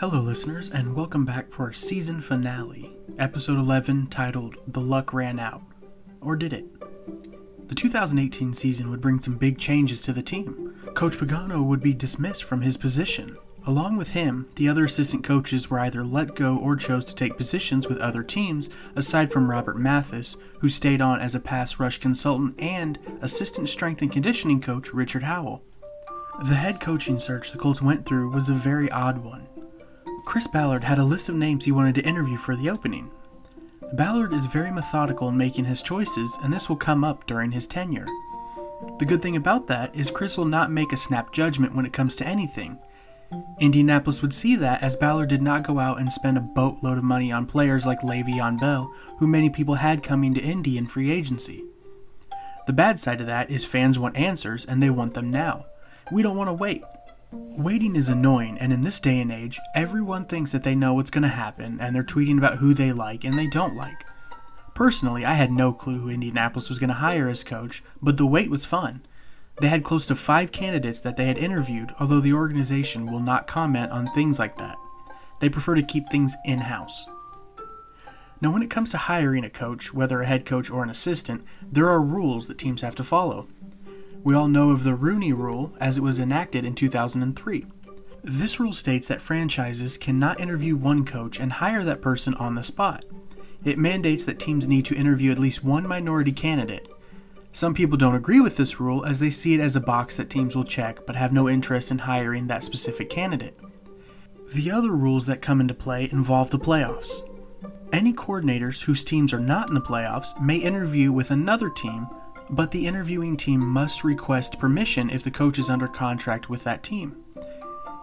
Hello, listeners, and welcome back for our season finale, episode 11, titled The Luck Ran Out. Or did it? The 2018 season would bring some big changes to the team. Coach Pagano would be dismissed from his position. Along with him, the other assistant coaches were either let go or chose to take positions with other teams, aside from Robert Mathis, who stayed on as a pass rush consultant, and assistant strength and conditioning coach Richard Howell. The head coaching search the Colts went through was a very odd one. Chris Ballard had a list of names he wanted to interview for the opening. Ballard is very methodical in making his choices, and this will come up during his tenure. The good thing about that is Chris will not make a snap judgment when it comes to anything. Indianapolis would see that as Ballard did not go out and spend a boatload of money on players like Le'Veon Bell, who many people had coming to Indy in free agency. The bad side of that is fans want answers and they want them now. We don't want to wait. Waiting is annoying, and in this day and age, everyone thinks that they know what's going to happen and they're tweeting about who they like and they don't like. Personally, I had no clue who Indianapolis was going to hire as coach, but the wait was fun. They had close to five candidates that they had interviewed, although the organization will not comment on things like that. They prefer to keep things in house. Now, when it comes to hiring a coach, whether a head coach or an assistant, there are rules that teams have to follow. We all know of the Rooney Rule as it was enacted in 2003. This rule states that franchises cannot interview one coach and hire that person on the spot. It mandates that teams need to interview at least one minority candidate. Some people don't agree with this rule as they see it as a box that teams will check but have no interest in hiring that specific candidate. The other rules that come into play involve the playoffs. Any coordinators whose teams are not in the playoffs may interview with another team, but the interviewing team must request permission if the coach is under contract with that team.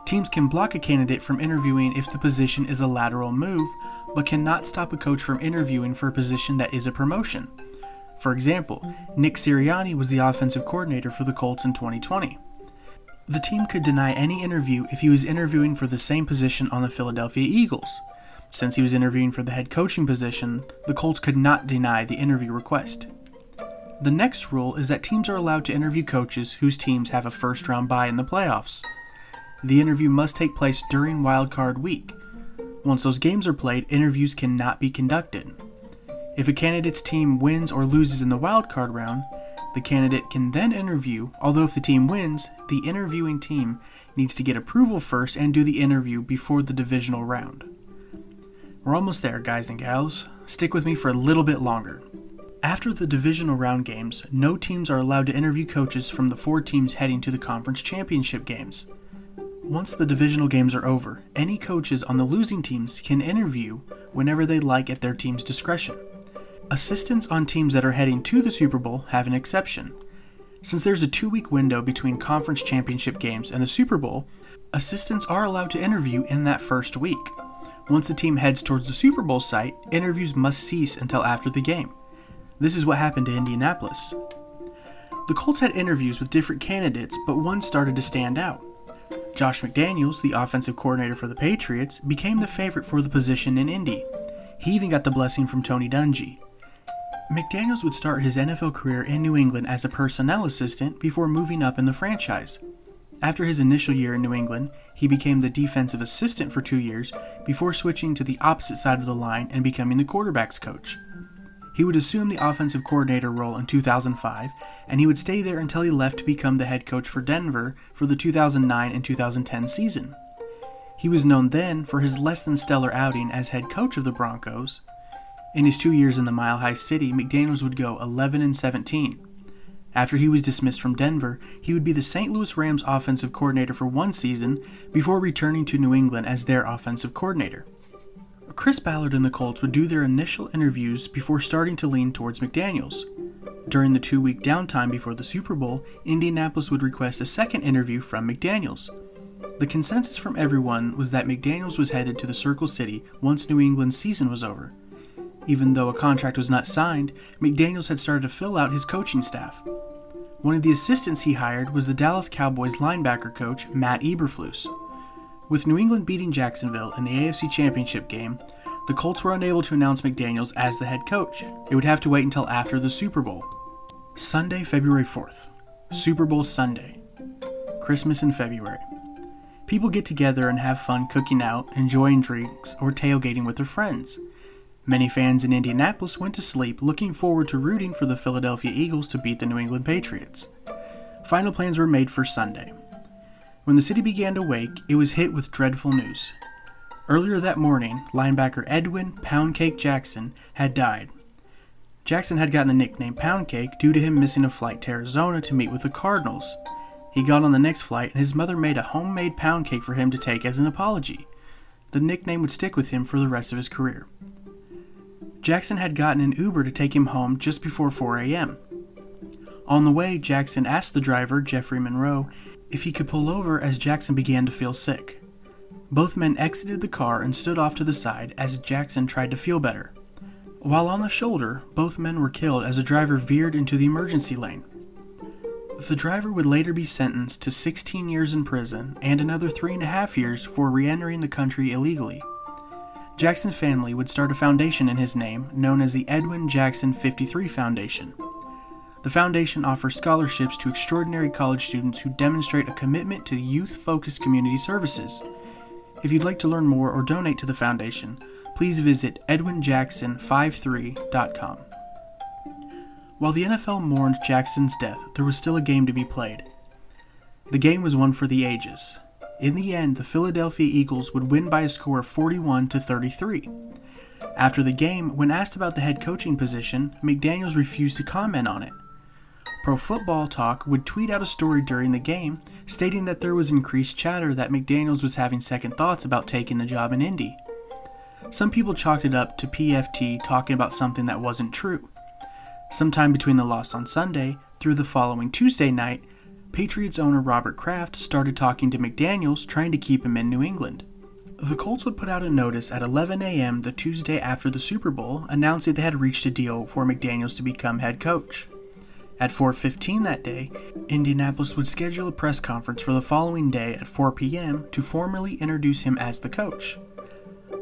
Teams can block a candidate from interviewing if the position is a lateral move, but cannot stop a coach from interviewing for a position that is a promotion. For example, Nick Sirianni was the offensive coordinator for the Colts in 2020. The team could deny any interview if he was interviewing for the same position on the Philadelphia Eagles. Since he was interviewing for the head coaching position, the Colts could not deny the interview request. The next rule is that teams are allowed to interview coaches whose teams have a first round bye in the playoffs. The interview must take place during wildcard week. Once those games are played, interviews cannot be conducted. If a candidate's team wins or loses in the wildcard round, the candidate can then interview, although if the team wins, the interviewing team needs to get approval first and do the interview before the divisional round. We're almost there, guys and gals. Stick with me for a little bit longer. After the divisional round games, no teams are allowed to interview coaches from the four teams heading to the conference championship games. Once the divisional games are over, any coaches on the losing teams can interview whenever they like at their team's discretion. Assistants on teams that are heading to the Super Bowl have an exception. Since there's a two week window between conference championship games and the Super Bowl, assistants are allowed to interview in that first week. Once the team heads towards the Super Bowl site, interviews must cease until after the game. This is what happened to Indianapolis. The Colts had interviews with different candidates, but one started to stand out. Josh McDaniels, the offensive coordinator for the Patriots, became the favorite for the position in Indy. He even got the blessing from Tony Dungy. McDaniels would start his NFL career in New England as a personnel assistant before moving up in the franchise. After his initial year in New England, he became the defensive assistant for two years before switching to the opposite side of the line and becoming the quarterback's coach. He would assume the offensive coordinator role in 2005, and he would stay there until he left to become the head coach for Denver for the 2009 and 2010 season. He was known then for his less than stellar outing as head coach of the Broncos, in his two years in the Mile High City, McDaniels would go 11 and 17. After he was dismissed from Denver, he would be the St. Louis Rams offensive coordinator for one season before returning to New England as their offensive coordinator. Chris Ballard and the Colts would do their initial interviews before starting to lean towards McDaniels. During the two week downtime before the Super Bowl, Indianapolis would request a second interview from McDaniels. The consensus from everyone was that McDaniels was headed to the Circle City once New England's season was over. Even though a contract was not signed, McDaniels had started to fill out his coaching staff. One of the assistants he hired was the Dallas Cowboys linebacker coach Matt Eberflus. With New England beating Jacksonville in the AFC Championship game, the Colts were unable to announce McDaniels as the head coach. It would have to wait until after the Super Bowl. Sunday, February 4th. Super Bowl Sunday. Christmas in February. People get together and have fun cooking out, enjoying drinks, or tailgating with their friends. Many fans in Indianapolis went to sleep looking forward to rooting for the Philadelphia Eagles to beat the New England Patriots. Final plans were made for Sunday. When the city began to wake, it was hit with dreadful news. Earlier that morning, linebacker Edwin Poundcake Jackson had died. Jackson had gotten the nickname Poundcake due to him missing a flight to Arizona to meet with the Cardinals. He got on the next flight, and his mother made a homemade pound cake for him to take as an apology. The nickname would stick with him for the rest of his career. Jackson had gotten an Uber to take him home just before 4 a.m. On the way, Jackson asked the driver, Jeffrey Monroe, if he could pull over as Jackson began to feel sick. Both men exited the car and stood off to the side as Jackson tried to feel better. While on the shoulder, both men were killed as a driver veered into the emergency lane. The driver would later be sentenced to 16 years in prison and another three and a half years for re entering the country illegally. Jackson's family would start a foundation in his name known as the Edwin Jackson 53 Foundation. The foundation offers scholarships to extraordinary college students who demonstrate a commitment to youth focused community services. If you'd like to learn more or donate to the foundation, please visit edwinjackson53.com. While the NFL mourned Jackson's death, there was still a game to be played. The game was one for the ages. In the end, the Philadelphia Eagles would win by a score of 41 to 33. After the game, when asked about the head coaching position, McDaniels refused to comment on it. Pro Football Talk would tweet out a story during the game stating that there was increased chatter that McDaniels was having second thoughts about taking the job in Indy. Some people chalked it up to PFT talking about something that wasn't true. Sometime between the loss on Sunday through the following Tuesday night, Patriots owner Robert Kraft started talking to McDaniels, trying to keep him in New England. The Colts would put out a notice at 11 a.m. the Tuesday after the Super Bowl announcing they had reached a deal for McDaniels to become head coach. At 4:15 that day, Indianapolis would schedule a press conference for the following day at 4 p.m. to formally introduce him as the coach.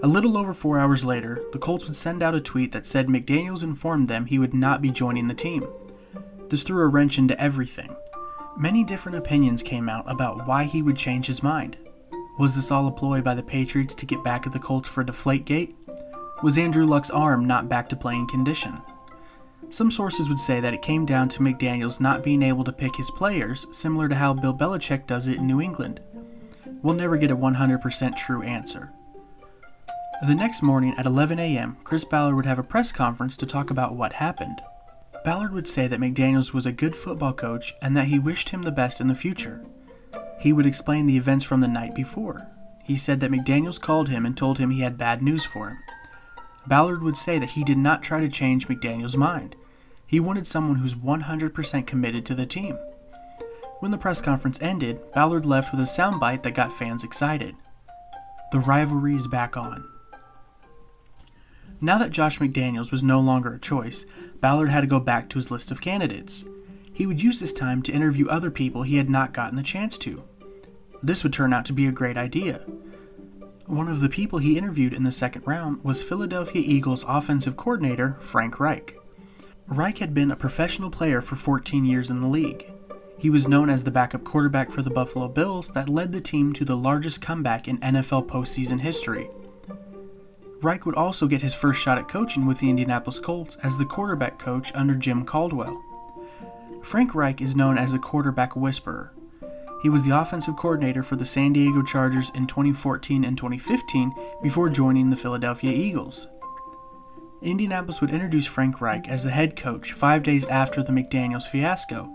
A little over four hours later, the Colts would send out a tweet that said McDaniels informed them he would not be joining the team. This threw a wrench into everything. Many different opinions came out about why he would change his mind. Was this all a ploy by the Patriots to get back at the Colts for Deflategate? Was Andrew Luck's arm not back to playing condition? Some sources would say that it came down to McDaniels not being able to pick his players, similar to how Bill Belichick does it in New England. We'll never get a 100% true answer. The next morning at 11 a.m., Chris Ballard would have a press conference to talk about what happened. Ballard would say that McDaniels was a good football coach and that he wished him the best in the future. He would explain the events from the night before. He said that McDaniels called him and told him he had bad news for him. Ballard would say that he did not try to change McDaniels' mind. He wanted someone who's 100% committed to the team. When the press conference ended, Ballard left with a soundbite that got fans excited. The rivalry is back on. Now that Josh McDaniels was no longer a choice, Ballard had to go back to his list of candidates. He would use this time to interview other people he had not gotten the chance to. This would turn out to be a great idea. One of the people he interviewed in the second round was Philadelphia Eagles offensive coordinator Frank Reich. Reich had been a professional player for 14 years in the league. He was known as the backup quarterback for the Buffalo Bills that led the team to the largest comeback in NFL postseason history. Reich would also get his first shot at coaching with the Indianapolis Colts as the quarterback coach under Jim Caldwell. Frank Reich is known as the quarterback whisperer. He was the offensive coordinator for the San Diego Chargers in 2014 and 2015 before joining the Philadelphia Eagles. Indianapolis would introduce Frank Reich as the head coach five days after the McDaniels fiasco.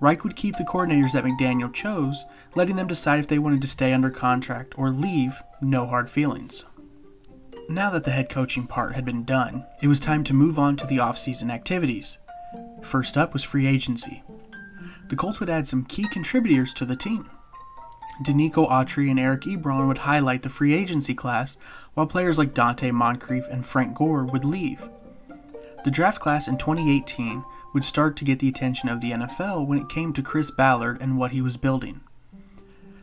Reich would keep the coordinators that McDaniel chose, letting them decide if they wanted to stay under contract or leave, no hard feelings. Now that the head coaching part had been done, it was time to move on to the off-season activities. First up was free agency. The Colts would add some key contributors to the team. Denico Autry and Eric Ebron would highlight the free agency class, while players like Donte Moncrief and Frank Gore would leave. The draft class in 2018 would start to get the attention of the NFL when it came to Chris Ballard and what he was building.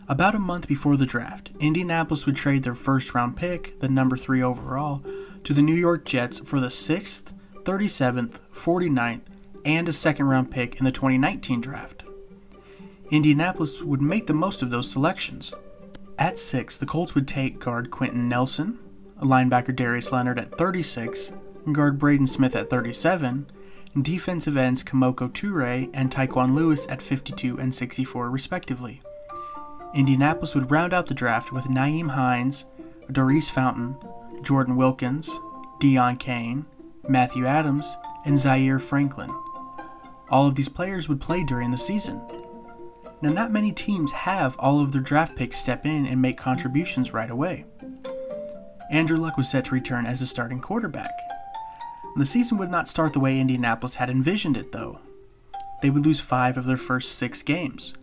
About a month before the draft, Indianapolis would trade their first round pick, the number 3 overall, to the New York Jets for the 6th, 37th, 49th, and a second round pick in the 2019 draft. Indianapolis would make the most of those selections. At 6, the Colts would take guard Quenton Nelson, linebacker Darius Leonard at 36, guard Braden Smith at 37, and defensive ends Kemoko Turay and Tyquan Lewis at 52 and 64, respectively. Indianapolis would round out the draft with Nyheim Hines, Daurice Fountain, Jordan Wilkins, Deon Cain, Matthew Adams, and Zaire Franklin. All of these players would play during the season. Now, not many teams have all of their draft picks step in and make contributions right away. Andrew Luck was set to return as the starting quarterback. The season would not start the way Indianapolis had envisioned it, though. They would lose five of their first six games.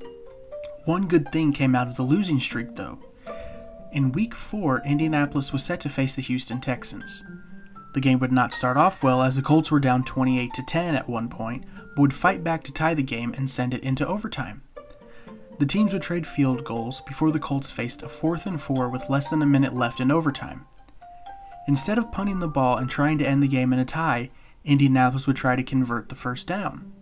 One good thing came out of the losing streak, though. In week four, Indianapolis was set to face the Houston Texans. The game would not start off well as the Colts were down 28 to 10 at one point, but would fight back to tie the game and send it into overtime. The teams would trade field goals before the Colts faced a fourth and four with less than a minute left in overtime. Instead of punting the ball and trying to end the game in a tie, Indianapolis would try to convert the first down.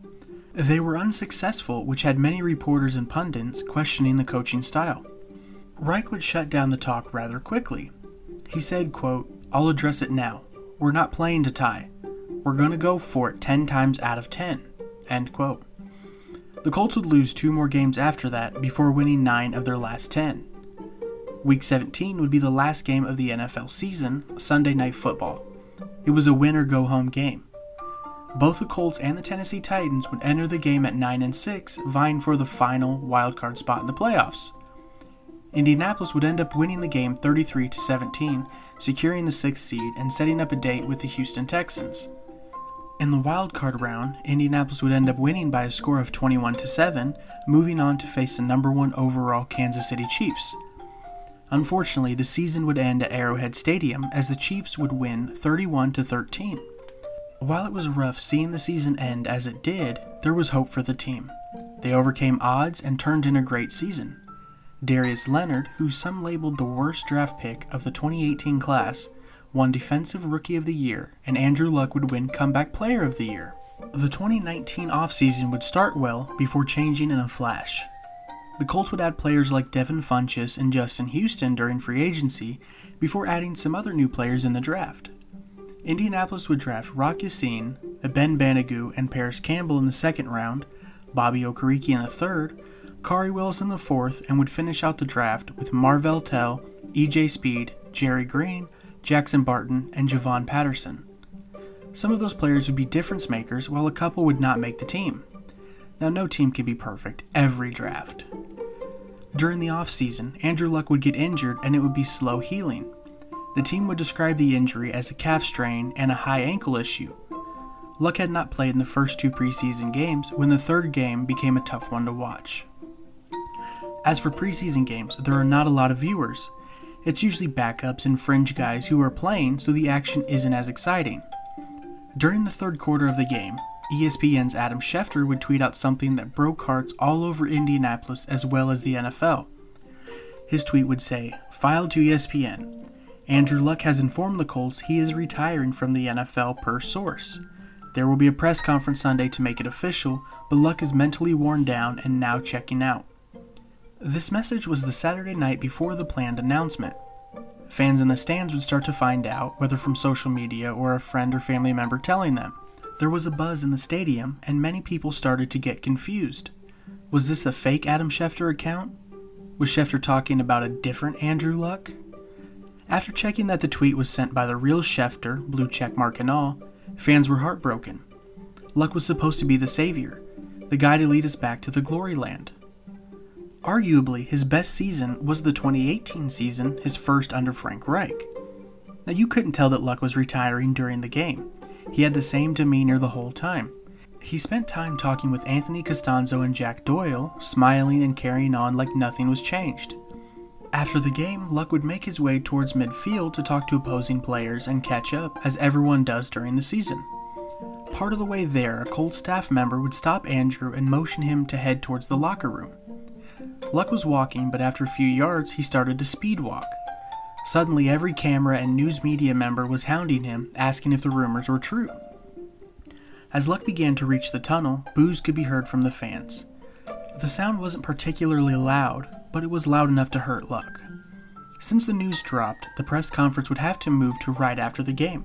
They were unsuccessful, which had many reporters and pundits questioning the coaching style. Reich would shut down the talk rather quickly. He said, quote, I'll address it now. We're not playing to tie. We're going to go for it 10 times out of 10. End quote. The Colts would lose two more games after that before winning 9 of their last 10. Week 17 would be the last game of the NFL season, Sunday Night Football. It was a win or go home game. Both the Colts and the Tennessee Titans would enter the game at 9 and 6, vying for the final wildcard spot in the playoffs. Indianapolis would end up winning the game 33 to 17, securing the 6th seed and setting up a date with the Houston Texans. In the wildcard round, Indianapolis would end up winning by a score of 21 to 7, moving on to face the number 1 overall Kansas City Chiefs. Unfortunately, the season would end at Arrowhead Stadium as the Chiefs would win 31 to 13. While it was rough seeing the season end as it did, there was hope for the team. They overcame odds and turned in a great season. Darius Leonard, who some labeled the worst draft pick of the 2018 class, won Defensive Rookie of the Year, and Andrew Luck would win Comeback Player of the Year. The 2019 offseason would start well before changing in a flash. The Colts would add players like Devin Funchess and Justin Houston during free agency before adding some other new players in the draft. Indianapolis would draft Rock Ya-Sin, Ben Banogu, and Parris Campbell in the second round, Bobby Okereke in the third, Khari Willis in the fourth, and would finish out the draft with Marvell Tell, EJ Speed, Gerri Green, Jackson Barton, and Javon Patterson. Some of those players would be difference makers, while a couple would not make the team. Now, no team can be perfect every draft. During the offseason, Andrew Luck would get injured and it would be slow healing. The team would describe the injury as a calf strain and a high ankle issue. Luck had not played in the first two preseason games when the third game became a tough one to watch. As for preseason games, there are not a lot of viewers. It's usually backups and fringe guys who are playing, so the action isn't as exciting. During the third quarter of the game, ESPN's Adam Schefter would tweet out something that broke hearts all over Indianapolis as well as the NFL. His tweet would say, Filed to ESPN. Andrew Luck has informed the Colts he is retiring from the NFL per source. There will be a press conference Sunday to make it official, but Luck is mentally worn down and now checking out. This message was the Saturday night before the planned announcement. Fans in the stands would start to find out, whether from social media or a friend or family member telling them. There was a buzz in the stadium, and many people started to get confused. Was this a fake Adam Schefter account? Was Schefter talking about a different Andrew Luck? After checking that the tweet was sent by the real Schefter, blue check mark and all, fans were heartbroken. Luck was supposed to be the savior, the guy to lead us back to the glory land. Arguably, his best season was the 2018 season, his first under Frank Reich. Now, you couldn't tell that Luck was retiring during the game. He had the same demeanor the whole time. He spent time talking with Anthony Castonzo and Jack Doyle, smiling and carrying on like nothing was changed. After the game, Luck would make his way towards midfield to talk to opposing players and catch up, as everyone does during the season. Part of the way there, a Colt staff member would stop Andrew and motion him to head towards the locker room. Luck was walking, but after a few yards, he started to speed walk. Suddenly, every camera and news media member was hounding him, asking if the rumors were true. As Luck began to reach the tunnel, boos could be heard from the fans. The sound wasn't particularly loud, but it was loud enough to hurt Luck. Since the news dropped, the press conference would have to move to right after the game.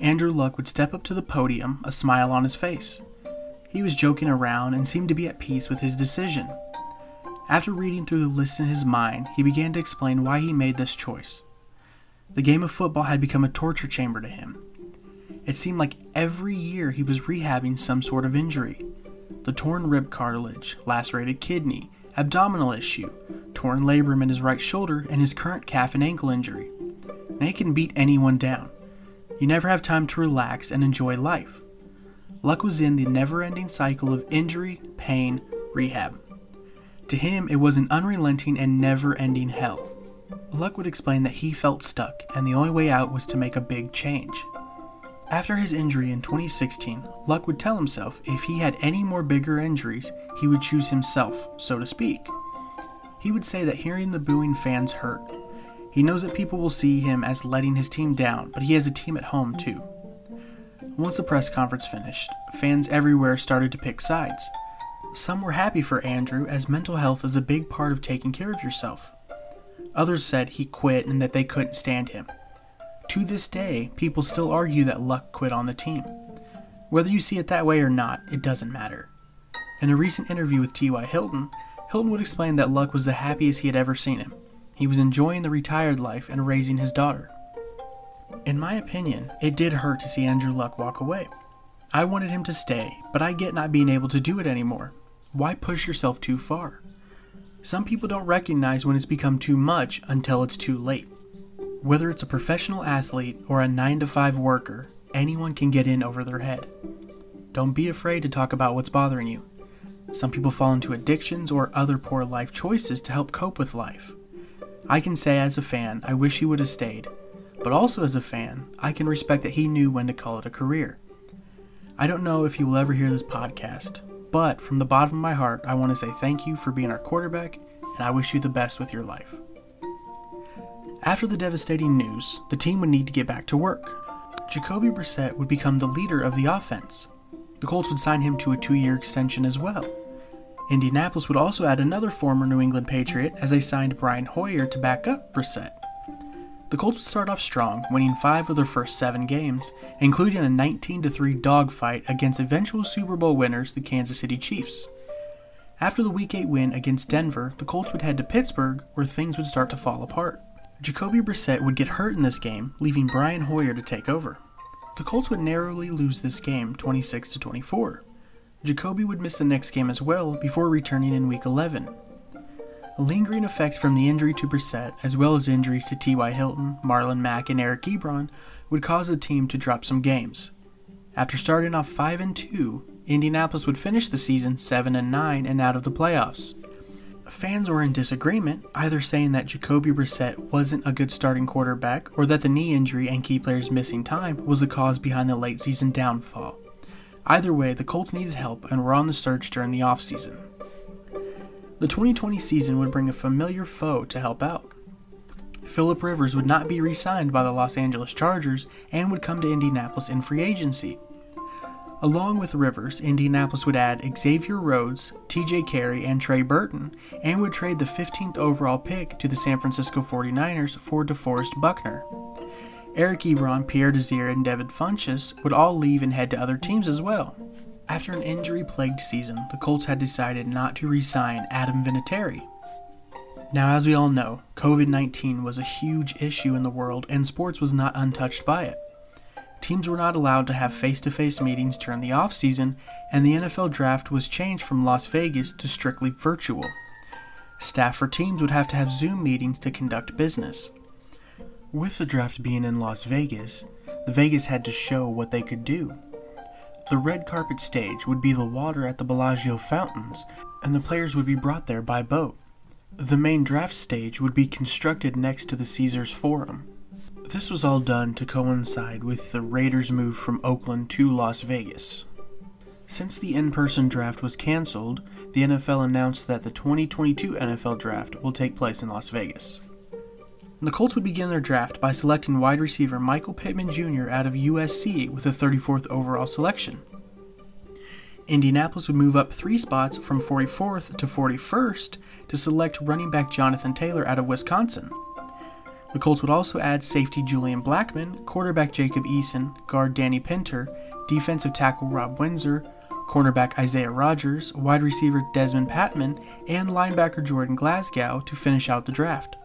Andrew Luck would step up to the podium, a smile on his face. He was joking around and seemed to be at peace with his decision. After reading through the list in his mind, he began to explain why he made this choice. The game of football had become a torture chamber to him. It seemed like every year he was rehabbing some sort of injury the torn rib cartilage, lacerated kidney, abdominal issue, torn labrum in his right shoulder, and his current calf and ankle injury. And it can beat anyone down. You never have time to relax and enjoy life. Luck was in the never ending cycle of injury, pain, rehab. To him, it was an unrelenting and never ending hell. Luck would explain that he felt stuck, and the only way out was to make a big change. After his injury in 2016, Luck would tell himself if he had any more bigger injuries, he would choose himself, so to speak. He would say that hearing the booing fans hurt. He knows that people will see him as letting his team down, but he has a team at home too. Once the press conference finished, fans everywhere started to pick sides. Some were happy for Andrew as mental health is a big part of taking care of yourself. Others said he quit and that they couldn't stand him. To this day, people still argue that Luck quit on the team. Whether you see it that way or not, it doesn't matter. In a recent interview with T.Y. Hilton, Hilton would explain that Luck was the happiest he had ever seen him. He was enjoying the retired life and raising his daughter. In my opinion, it did hurt to see Andrew Luck walk away. I wanted him to stay, but I get not being able to do it anymore. Why push yourself too far? Some people don't recognize when it's become too much until it's too late. Whether it's a professional athlete or a 9 to 5 worker, anyone can get in over their head. Don't be afraid to talk about what's bothering you. Some people fall into addictions or other poor life choices to help cope with life. I can say as a fan, I wish he would have stayed, but also as a fan, I can respect that he knew when to call it a career. I don't know if you will ever hear this podcast, but from the bottom of my heart, I want to say thank you for being our quarterback, and I wish you the best with your life. After the devastating news, the team would need to get back to work. Jacoby Brissett would become the leader of the offense. The Colts would sign him to a two year extension as well. Indianapolis would also add another former New England Patriot as they signed Brian Hoyer to back up Brissett. The Colts would start off strong, winning five of their first seven games, including a 19 3 dogfight against eventual Super Bowl winners, the Kansas City Chiefs. After the Week 8 win against Denver, the Colts would head to Pittsburgh, where things would start to fall apart. Jacoby Brissett would get hurt in this game, leaving Brian Hoyer to take over. The Colts would narrowly lose this game 26 24. Jacoby would miss the next game as well before returning in week 11. Lingering effects from the injury to Brissett, as well as injuries to T.Y. Hilton, Marlon Mack, and Eric Ebron, would cause the team to drop some games. After starting off 5 and 2, Indianapolis would finish the season 7 and 9 and out of the playoffs. Fans were in disagreement, either saying that Jacoby Brissett wasn't a good starting quarterback or that the knee injury and key players missing time was the cause behind the late season downfall. Either way, the Colts needed help and were on the search during the offseason. The 2020 season would bring a familiar foe to help out. Philip Rivers would not be re signed by the Los Angeles Chargers and would come to Indianapolis in free agency. Along with Rivers, Indianapolis would add Xavier Rhodes, TJ Carrie, and Trey Burton, and would trade the 15th overall pick to the San Francisco 49ers for DeForest Buckner. Eric Ebron, Pierre Desir, and David Funchess would all leave and head to other teams as well. After an injury plagued season, the Colts had decided not to re sign Adam Vinatieri. Now, as we all know, COVID 19 was a huge issue in the world, and sports was not untouched by it teams were not allowed to have face to face meetings during the offseason, and the NFL draft was changed from Las Vegas to strictly virtual. Staff for teams would have to have Zoom meetings to conduct business. With the draft being in Las Vegas, the Vegas had to show what they could do. The red carpet stage would be the water at the Bellagio fountains, and the players would be brought there by boat. The main draft stage would be constructed next to the Caesars Forum. This was all done to coincide with the Raiders' move from Oakland to Las Vegas. Since the in person draft was canceled, the NFL announced that the 2022 NFL draft will take place in Las Vegas. The Colts would begin their draft by selecting wide receiver Michael Pittman Jr. out of USC with the 34th overall selection. Indianapolis would move up three spots from 44th to 41st to select running back Jonathan Taylor out of Wisconsin. The Colts would also add safety Julian Blackmon, quarterback Jacob Eason, guard Danny Pinter, defensive tackle Rob Windsor, cornerback Isaiah Rodgers, wide receiver Dezmon Patmon, and linebacker Jordan Glasgow to finish out the draft.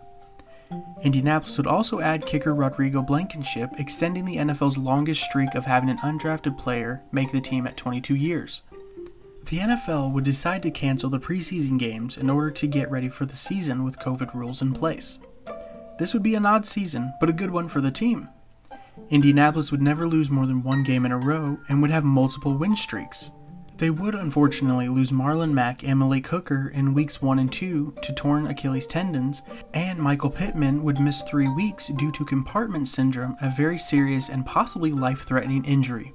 Indianapolis would also add kicker Rodrigo Blankenship, extending the NFL's longest streak of having an undrafted player make the team at 22 years. The NFL would decide to cancel the preseason games in order to get ready for the season with COVID rules in place. This would be an odd season, but a good one for the team. Indianapolis would never lose more than one game in a row and would have multiple win streaks. They would unfortunately lose Marlon Mack and Malik Hooker in weeks 1 and 2 to torn Achilles tendons, and Michael Pittman would miss three weeks due to compartment syndrome, a very serious and possibly life threatening injury.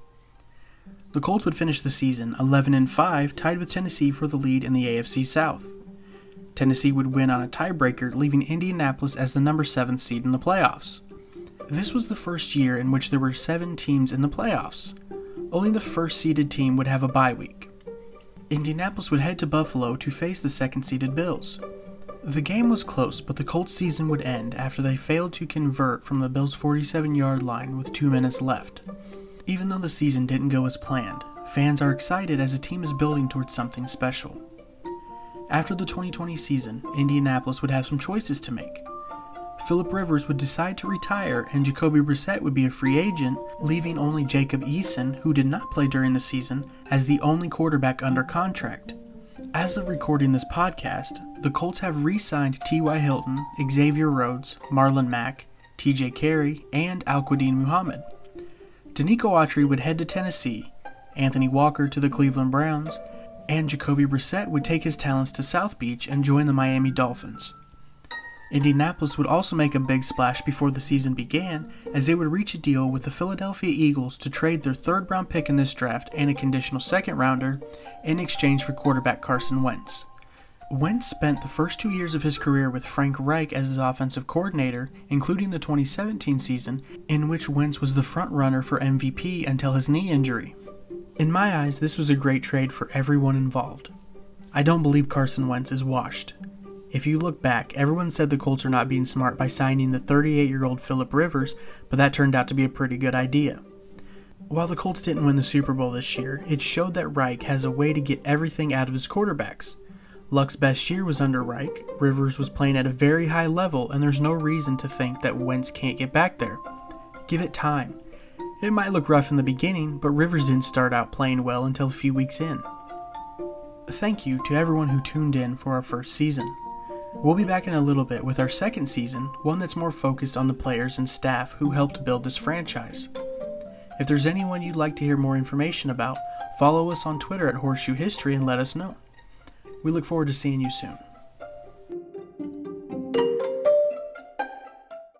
The Colts would finish the season 11 and 5, tied with Tennessee for the lead in the AFC South. Tennessee would win on a tiebreaker, leaving Indianapolis as the number 7 seed in the playoffs. This was the first year in which there were 7 teams in the playoffs. Only the first seeded team would have a bye week. Indianapolis would head to Buffalo to face the second seeded Bills. The game was close, but the Colts season would end after they failed to convert from the Bills' 47 yard line with two minutes left. Even though the season didn't go as planned, fans are excited as the team is building towards something special. After the 2020 season, Indianapolis would have some choices to make. Philip Rivers would decide to retire and Jacoby Brissett would be a free agent, leaving only Jacob Eason, who did not play during the season, as the only quarterback under contract. As of recording this podcast, the Colts have re signed T.Y. Hilton, Xavier Rhodes, Marlon Mack, TJ Carrie, and Al-Quadin Muhammad. Denico Autry would head to Tennessee, Anthony Walker to the Cleveland Browns, and Jacoby Brissett would take his talents to South Beach and join the Miami Dolphins. Indianapolis would also make a big splash before the season began, as they would reach a deal with the Philadelphia Eagles to trade their third round pick in this draft and a conditional second rounder in exchange for quarterback Carson Wentz. Wentz spent the first two years of his career with Frank Reich as his offensive coordinator, including the 2017 season, in which Wentz was the front runner for MVP until his knee injury. In my eyes, this was a great trade for everyone involved. I don't believe Carson Wentz is washed. If you look back, everyone said the Colts are not being smart by signing the 38 year old Philip Rivers, but that turned out to be a pretty good idea. While the Colts didn't win the Super Bowl this year, it showed that Reich has a way to get everything out of his quarterbacks. Luck's best year was under Reich, Rivers was playing at a very high level, and there's no reason to think that Wentz can't get back there. Give it time. It might look rough in the beginning, but Rivers didn't start out playing well until a few weeks in. Thank you to everyone who tuned in for our first season. We'll be back in a little bit with our second season, one that's more focused on the players and staff who helped build this franchise. If there's anyone you'd like to hear more information about, follow us on Twitter at Horseshoe History and let us know. We look forward to seeing you soon.